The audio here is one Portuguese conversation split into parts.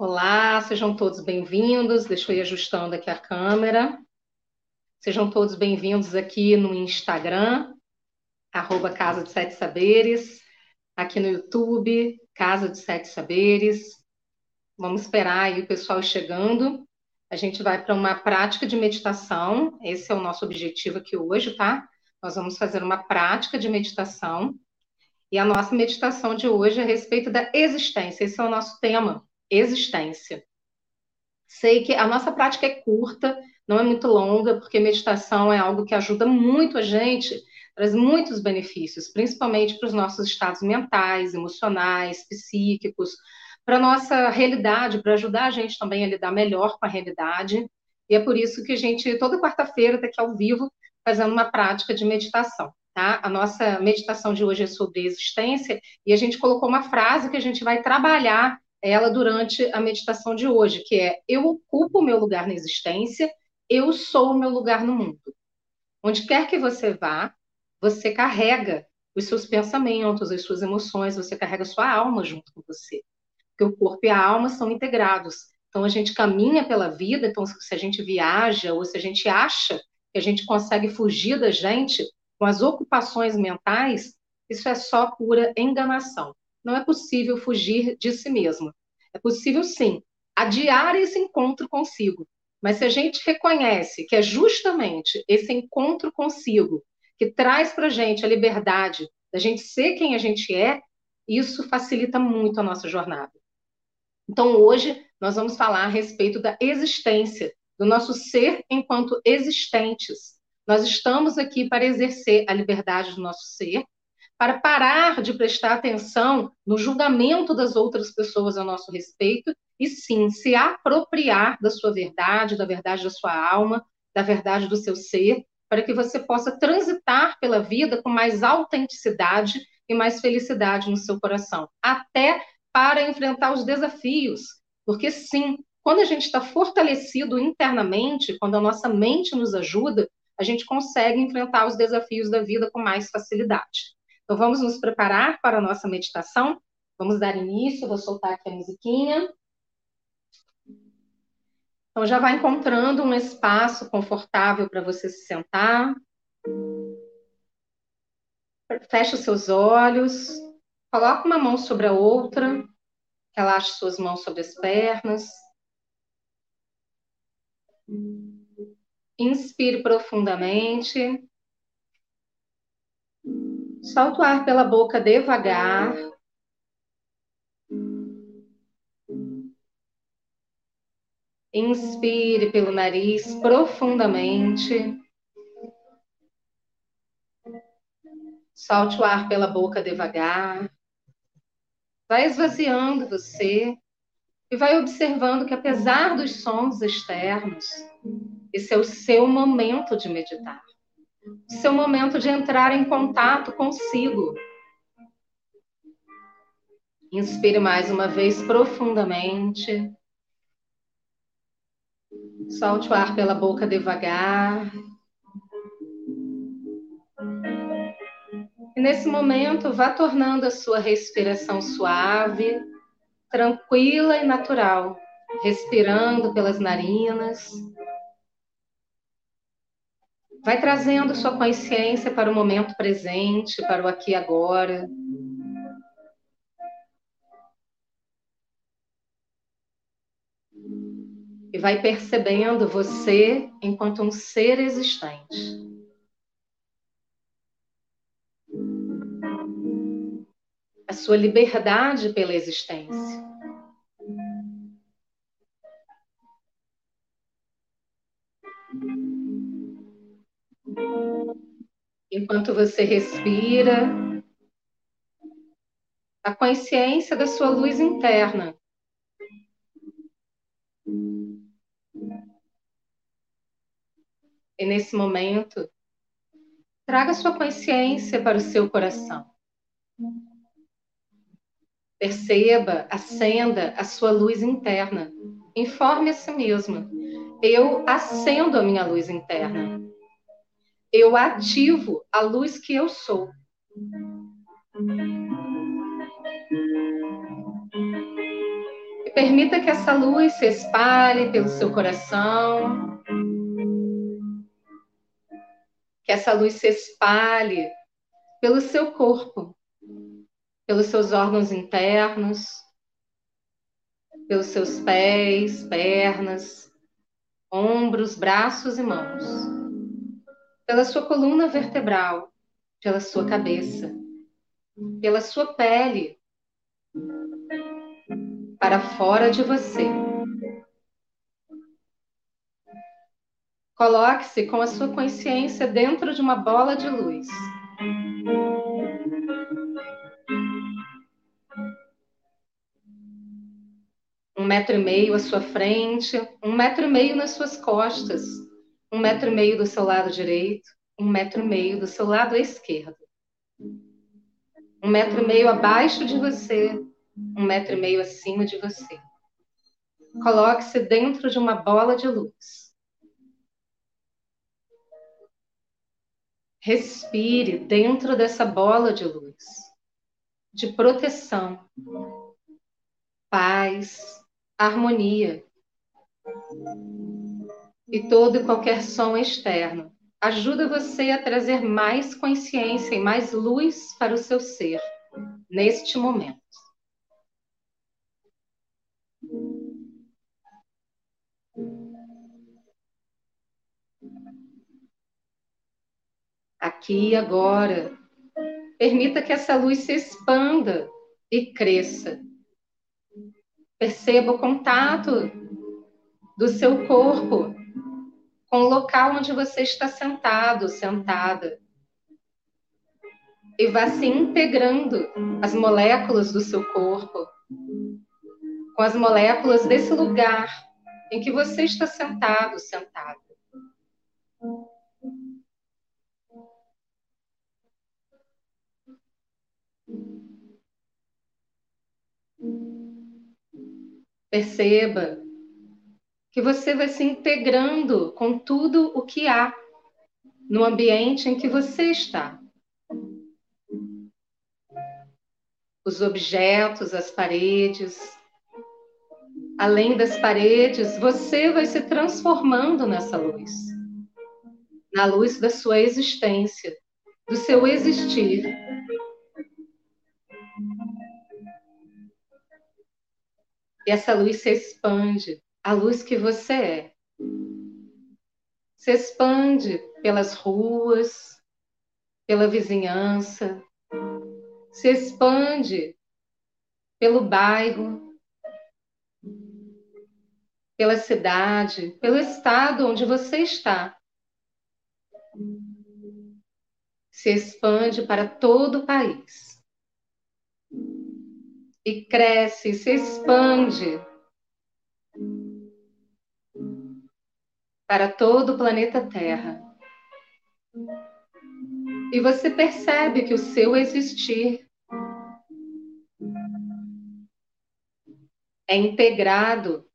Olá, sejam todos bem-vindos. Deixa eu ir ajustando aqui a câmera. Sejam todos bem-vindos aqui no Instagram, arroba Casa de Sete Saberes, aqui no YouTube, Casa de Sete Saberes. Vamos esperar aí o pessoal chegando. A gente vai para uma prática de meditação. Esse é o nosso objetivo aqui hoje, tá? Nós vamos fazer uma prática de meditação. E a nossa meditação de hoje é a respeito da existência. Esse é o nosso tema existência. Sei que a nossa prática é curta, não é muito longa, porque meditação é algo que ajuda muito a gente, traz muitos benefícios, principalmente para os nossos estados mentais, emocionais, psíquicos, para a nossa realidade, para ajudar a gente também a lidar melhor com a realidade. E é por isso que a gente, toda quarta-feira, está aqui ao vivo, fazendo uma prática de meditação. Tá? A nossa meditação de hoje é sobre existência, e a gente colocou uma frase que a gente vai trabalhar ela durante a meditação de hoje, que é: eu ocupo o meu lugar na existência, eu sou o meu lugar no mundo. Onde quer que você vá, você carrega os seus pensamentos, as suas emoções, você carrega a sua alma junto com você. Porque o corpo e a alma são integrados. Então a gente caminha pela vida, então se a gente viaja ou se a gente acha que a gente consegue fugir da gente com as ocupações mentais, isso é só pura enganação não é possível fugir de si mesmo. É possível, sim, adiar esse encontro consigo. Mas se a gente reconhece que é justamente esse encontro consigo que traz para a gente a liberdade da gente ser quem a gente é, isso facilita muito a nossa jornada. Então, hoje, nós vamos falar a respeito da existência, do nosso ser enquanto existentes. Nós estamos aqui para exercer a liberdade do nosso ser para parar de prestar atenção no julgamento das outras pessoas a nosso respeito e sim se apropriar da sua verdade, da verdade da sua alma, da verdade do seu ser, para que você possa transitar pela vida com mais autenticidade e mais felicidade no seu coração, até para enfrentar os desafios, porque sim, quando a gente está fortalecido internamente, quando a nossa mente nos ajuda, a gente consegue enfrentar os desafios da vida com mais facilidade. Então, vamos nos preparar para a nossa meditação. Vamos dar início, vou soltar aqui a musiquinha. Então, já vai encontrando um espaço confortável para você se sentar. Feche os seus olhos. Coloque uma mão sobre a outra. Relaxe suas mãos sobre as pernas. Inspire profundamente. Solta o ar pela boca devagar. Inspire pelo nariz profundamente. Solte o ar pela boca devagar. Vai esvaziando você e vai observando que, apesar dos sons externos, esse é o seu momento de meditar seu momento de entrar em contato consigo. Inspire mais uma vez profundamente. Solte o ar pela boca devagar. E nesse momento, vá tornando a sua respiração suave, tranquila e natural, respirando pelas narinas Vai trazendo sua consciência para o momento presente, para o aqui e agora. E vai percebendo você enquanto um ser existente. A sua liberdade pela existência. Enquanto você respira, a consciência da sua luz interna. E nesse momento, traga sua consciência para o seu coração. Perceba, acenda a sua luz interna. Informe a si mesma. Eu acendo a minha luz interna eu ativo a luz que eu sou. E Permita que essa luz se espalhe pelo seu coração. Que essa luz se espalhe pelo seu corpo, pelos seus órgãos internos, pelos seus pés, pernas, ombros, braços e mãos, pela sua coluna vertebral, pela sua cabeça, pela sua pele, para fora de você. Coloque-se com a sua consciência dentro de uma bola de luz. Um metro e meio à sua frente, um metro e meio nas suas costas, um metro e meio do seu lado direito, um metro e meio do seu lado esquerdo. Um metro e meio abaixo de você, um metro e meio acima de você. Coloque-se dentro de uma bola de luz. Respire dentro dessa bola de luz, de proteção, paz, harmonia. E todo e qualquer som externo ajuda você a trazer mais consciência e mais luz para o seu ser neste momento. Aqui e agora, permita que essa luz se expanda e cresça. Perceba o contato do seu corpo com o local onde você está sentado, sentada. E vá se integrando as moléculas do seu corpo com as moléculas desse lugar em que você está sentado, sentada. Perceba que você vai se integrando com tudo o que há no ambiente em que você está. Os objetos, as paredes, além das paredes, você vai se transformando nessa luz na luz da sua existência, do seu existir. E essa luz se expande, a luz que você é. Se expande pelas ruas, pela vizinhança, se expande pelo bairro, pela cidade, pelo estado onde você está. Se expande para todo o país. E cresce, se expande para todo o planeta Terra. E você percebe que o seu existir é integrado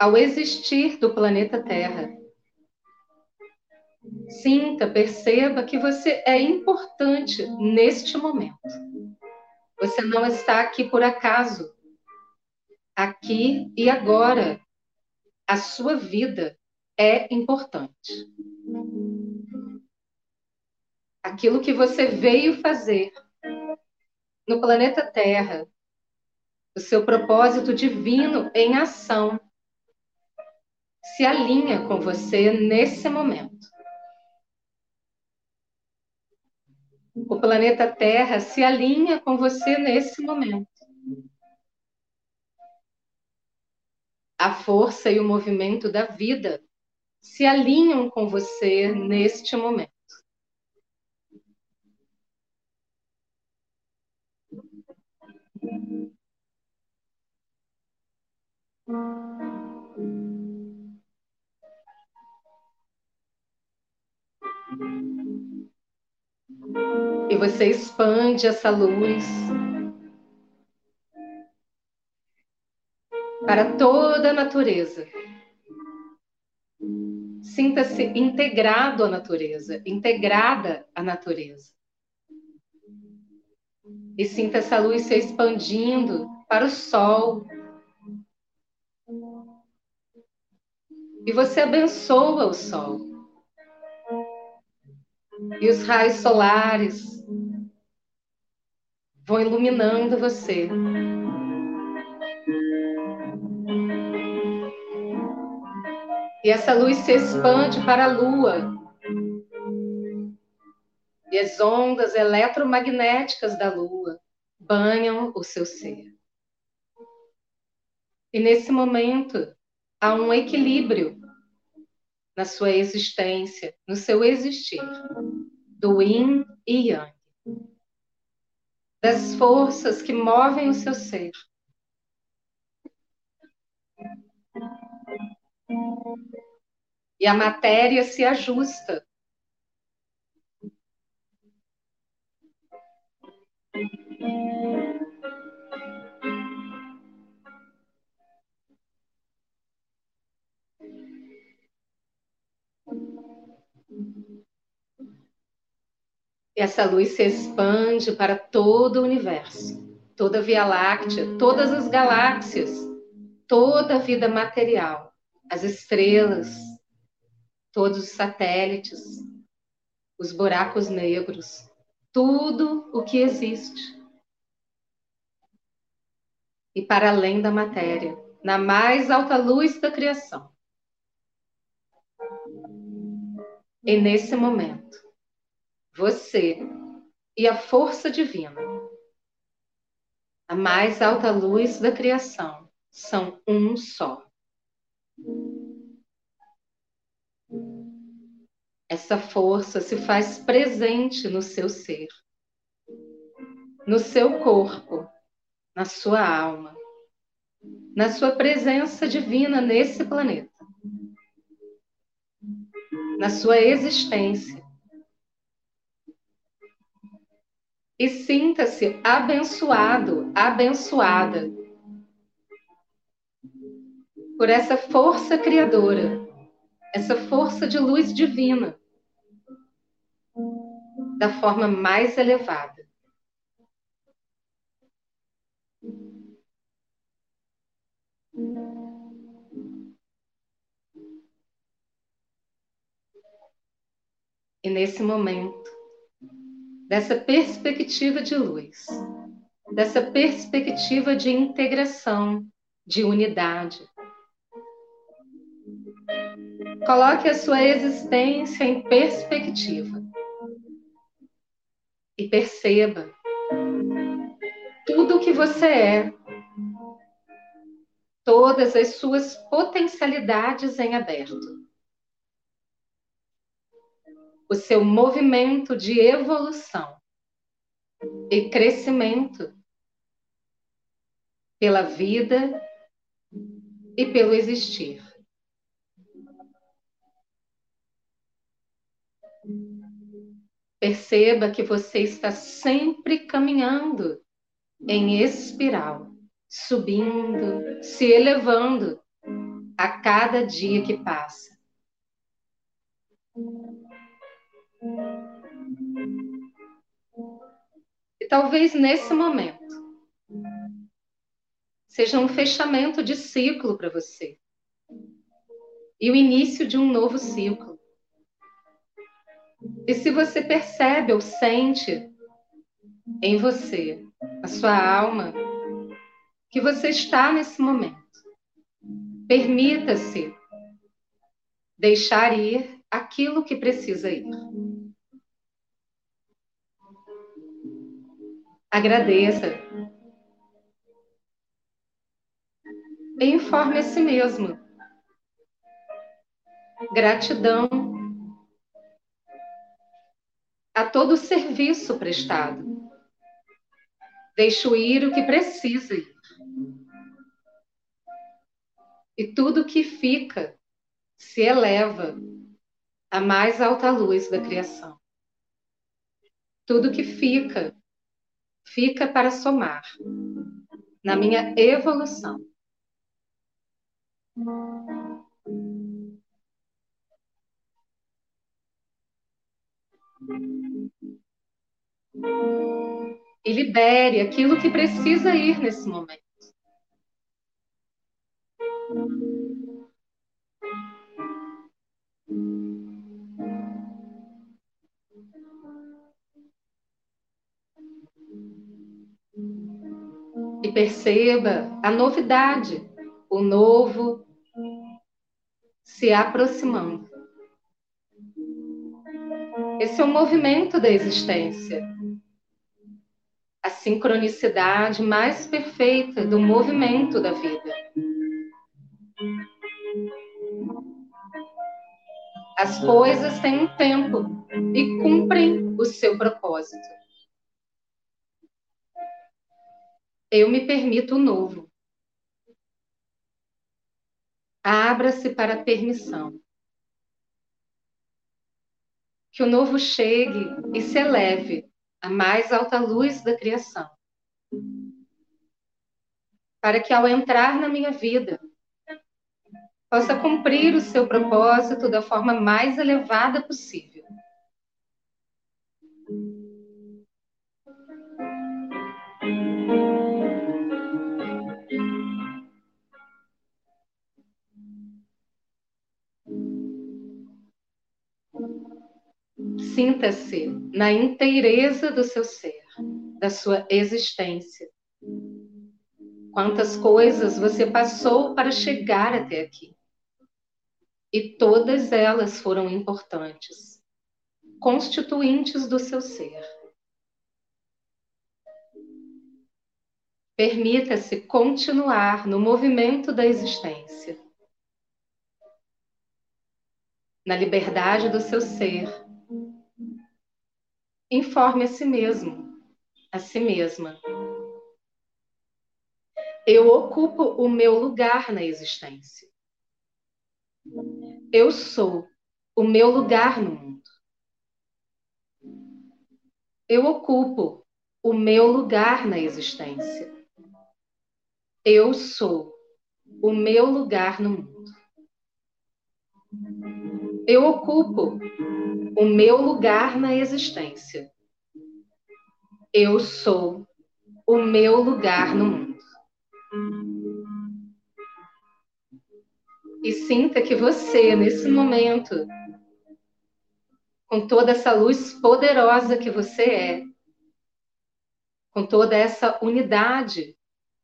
ao existir do planeta Terra. Sinta, perceba que você é importante neste momento. Você não está aqui por acaso. Aqui e agora. A sua vida é importante. Aquilo que você veio fazer no planeta Terra, o seu propósito divino em ação se alinha com você nesse momento. O planeta Terra se alinha com você nesse momento. A força e o movimento da vida se alinham com você neste momento. E você expande essa luz para toda a natureza. Sinta-se integrado à natureza, integrada à natureza. E sinta essa luz se expandindo para o sol. E você abençoa o sol. E os raios solares vão iluminando você. E essa luz se expande para a lua. E as ondas eletromagnéticas da lua banham o seu ser. E nesse momento há um equilíbrio na sua existência, no seu existir, do yin e yang, das forças que movem o seu ser. E a matéria se ajusta. Essa luz se expande para todo o universo, toda a Via Láctea, todas as galáxias, toda a vida material, as estrelas, todos os satélites, os buracos negros, tudo o que existe. E para além da matéria, na mais alta luz da criação. E nesse momento, você e a força divina, a mais alta luz da criação, são um só. Essa força se faz presente no seu ser, no seu corpo, na sua alma, na sua presença divina nesse planeta, na sua existência. E sinta-se abençoado, abençoada por essa força criadora, essa força de luz divina, da forma mais elevada. E nesse momento, dessa perspectiva de luz, dessa perspectiva de integração, de unidade, Coloque a sua existência em perspectiva e perceba tudo o que você é, todas as suas potencialidades em aberto. O seu movimento de evolução e crescimento pela vida e pelo existir. Perceba que você está sempre caminhando em espiral, subindo, se elevando a cada dia que passa. E talvez nesse momento seja um fechamento de ciclo para você e o início de um novo ciclo. E se você percebe ou sente em você, a sua alma, que você está nesse momento, permita-se deixar ir aquilo que precisa ir. Agradeça. E informe a si mesmo. Gratidão a todo o serviço prestado. Deixo ir o que precisa ir. E tudo que fica se eleva à mais alta luz da criação. Tudo que fica, fica para somar na minha evolução. E libere aquilo que precisa ir nesse momento. E perceba a novidade, o novo se aproximando. Esse é o movimento da existência. A sincronicidade mais perfeita do movimento da vida. As coisas têm um tempo e cumprem o seu propósito. Eu me permito o novo. Abra-se para a permissão. Que o novo chegue e se eleve à mais alta luz da criação. Para que ao entrar na minha vida, possa cumprir o seu propósito da forma mais elevada possível. Sinta-se na inteireza do seu ser, da sua existência. Quantas coisas você passou para chegar até aqui. E todas elas foram importantes, constituintes do seu ser. Permita-se continuar no movimento da existência, na liberdade do seu ser. Informe a si mesmo, a si mesma. Eu ocupo o meu lugar na existência. Eu sou o meu lugar no mundo. Eu ocupo o meu lugar na existência. Eu sou o meu lugar no mundo. Eu ocupo o meu lugar na existência. Eu sou o meu lugar no mundo. E sinta que você, nesse momento, com toda essa luz poderosa que você é, com toda essa unidade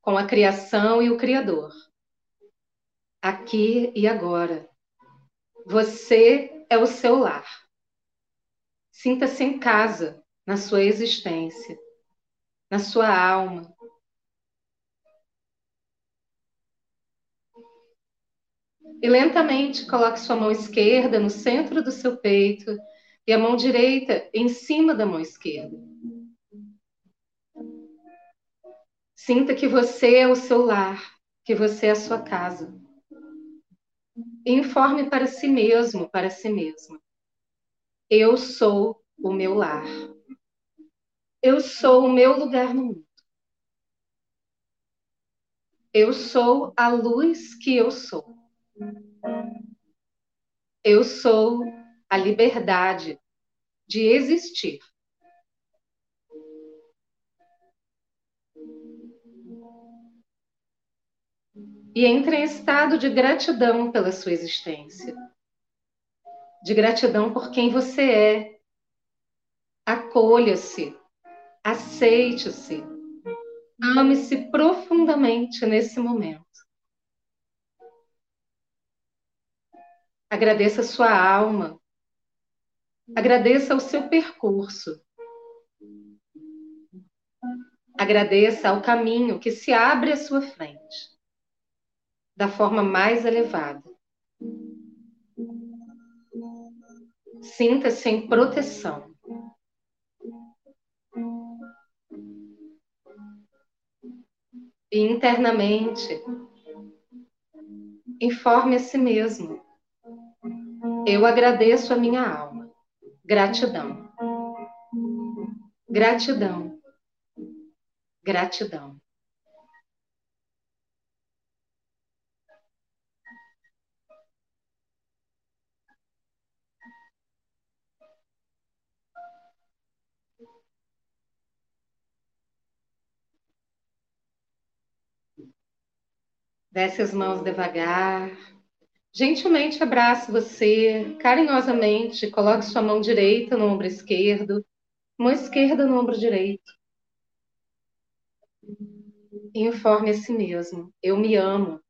com a criação e o Criador. Aqui e agora. Você é o seu lar. Sinta-se em casa, na sua existência, na sua alma. E lentamente coloque sua mão esquerda no centro do seu peito e a mão direita em cima da mão esquerda. Sinta que você é o seu lar, que você é a sua casa. Informe para si mesmo, para si mesma. Eu sou o meu lar. Eu sou o meu lugar no mundo. Eu sou a luz que eu sou. Eu sou a liberdade de existir. E entre em estado de gratidão pela sua existência, de gratidão por quem você é. Acolha-se, aceite-se, ame-se profundamente nesse momento. Agradeça sua alma, agradeça o seu percurso. Agradeça ao caminho que se abre à sua frente da forma mais elevada. Sinta-se em proteção. E internamente, informe a si mesmo. Eu agradeço a minha alma. Gratidão. Gratidão. Gratidão. Desce as mãos devagar. Gentilmente abrace você, carinhosamente, coloque sua mão direita no ombro esquerdo, mão esquerda no ombro direito. informe a si mesmo: eu me amo,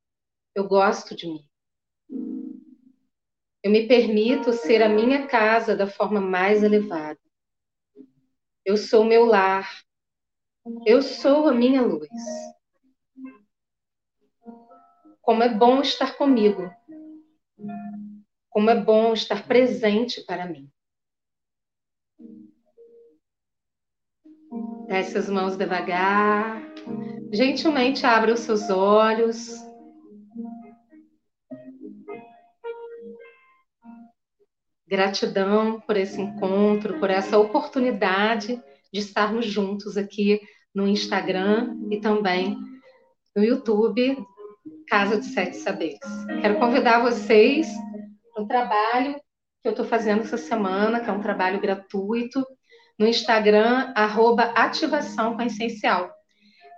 eu gosto de mim. Eu me permito ser a minha casa da forma mais elevada. Eu sou meu lar. Eu sou a minha luz. Como é bom estar comigo. Como é bom estar presente para mim. Desce as mãos devagar. Gentilmente abra os seus olhos. Gratidão por esse encontro, por essa oportunidade de estarmos juntos aqui no Instagram e também no YouTube, Casa de Sete Saberes. Quero convidar vocês para um trabalho que eu estou fazendo essa semana, que é um trabalho gratuito, no Instagram, arroba ativação com essencial.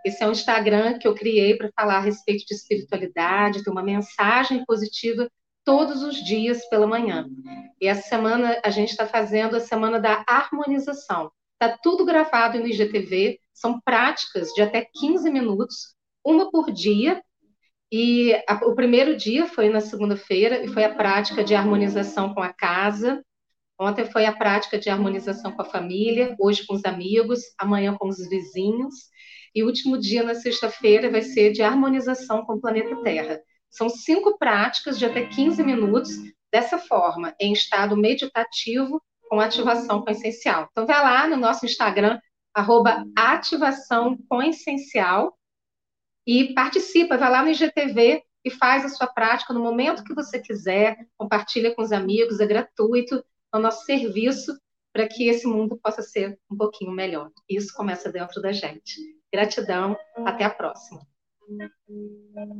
Esse é um Instagram que eu criei para falar a respeito de espiritualidade, ter uma mensagem positiva todos os dias pela manhã. E essa semana a gente está fazendo a semana da harmonização. Está tudo gravado no IGTV, são práticas de até 15 minutos, uma por dia. E a, o primeiro dia foi na segunda-feira e foi a prática de harmonização com a casa. Ontem foi a prática de harmonização com a família, hoje com os amigos, amanhã com os vizinhos. E o último dia, na sexta-feira, vai ser de harmonização com o planeta Terra. São cinco práticas de até 15 minutos, dessa forma, em estado meditativo, com ativação com essencial. Então, vai lá no nosso Instagram, arroba ativação com essencial, e participa, vai lá no IGTV e faz a sua prática no momento que você quiser, compartilha com os amigos, é gratuito, é o nosso serviço para que esse mundo possa ser um pouquinho melhor. Isso começa dentro da gente. Gratidão, até a próxima.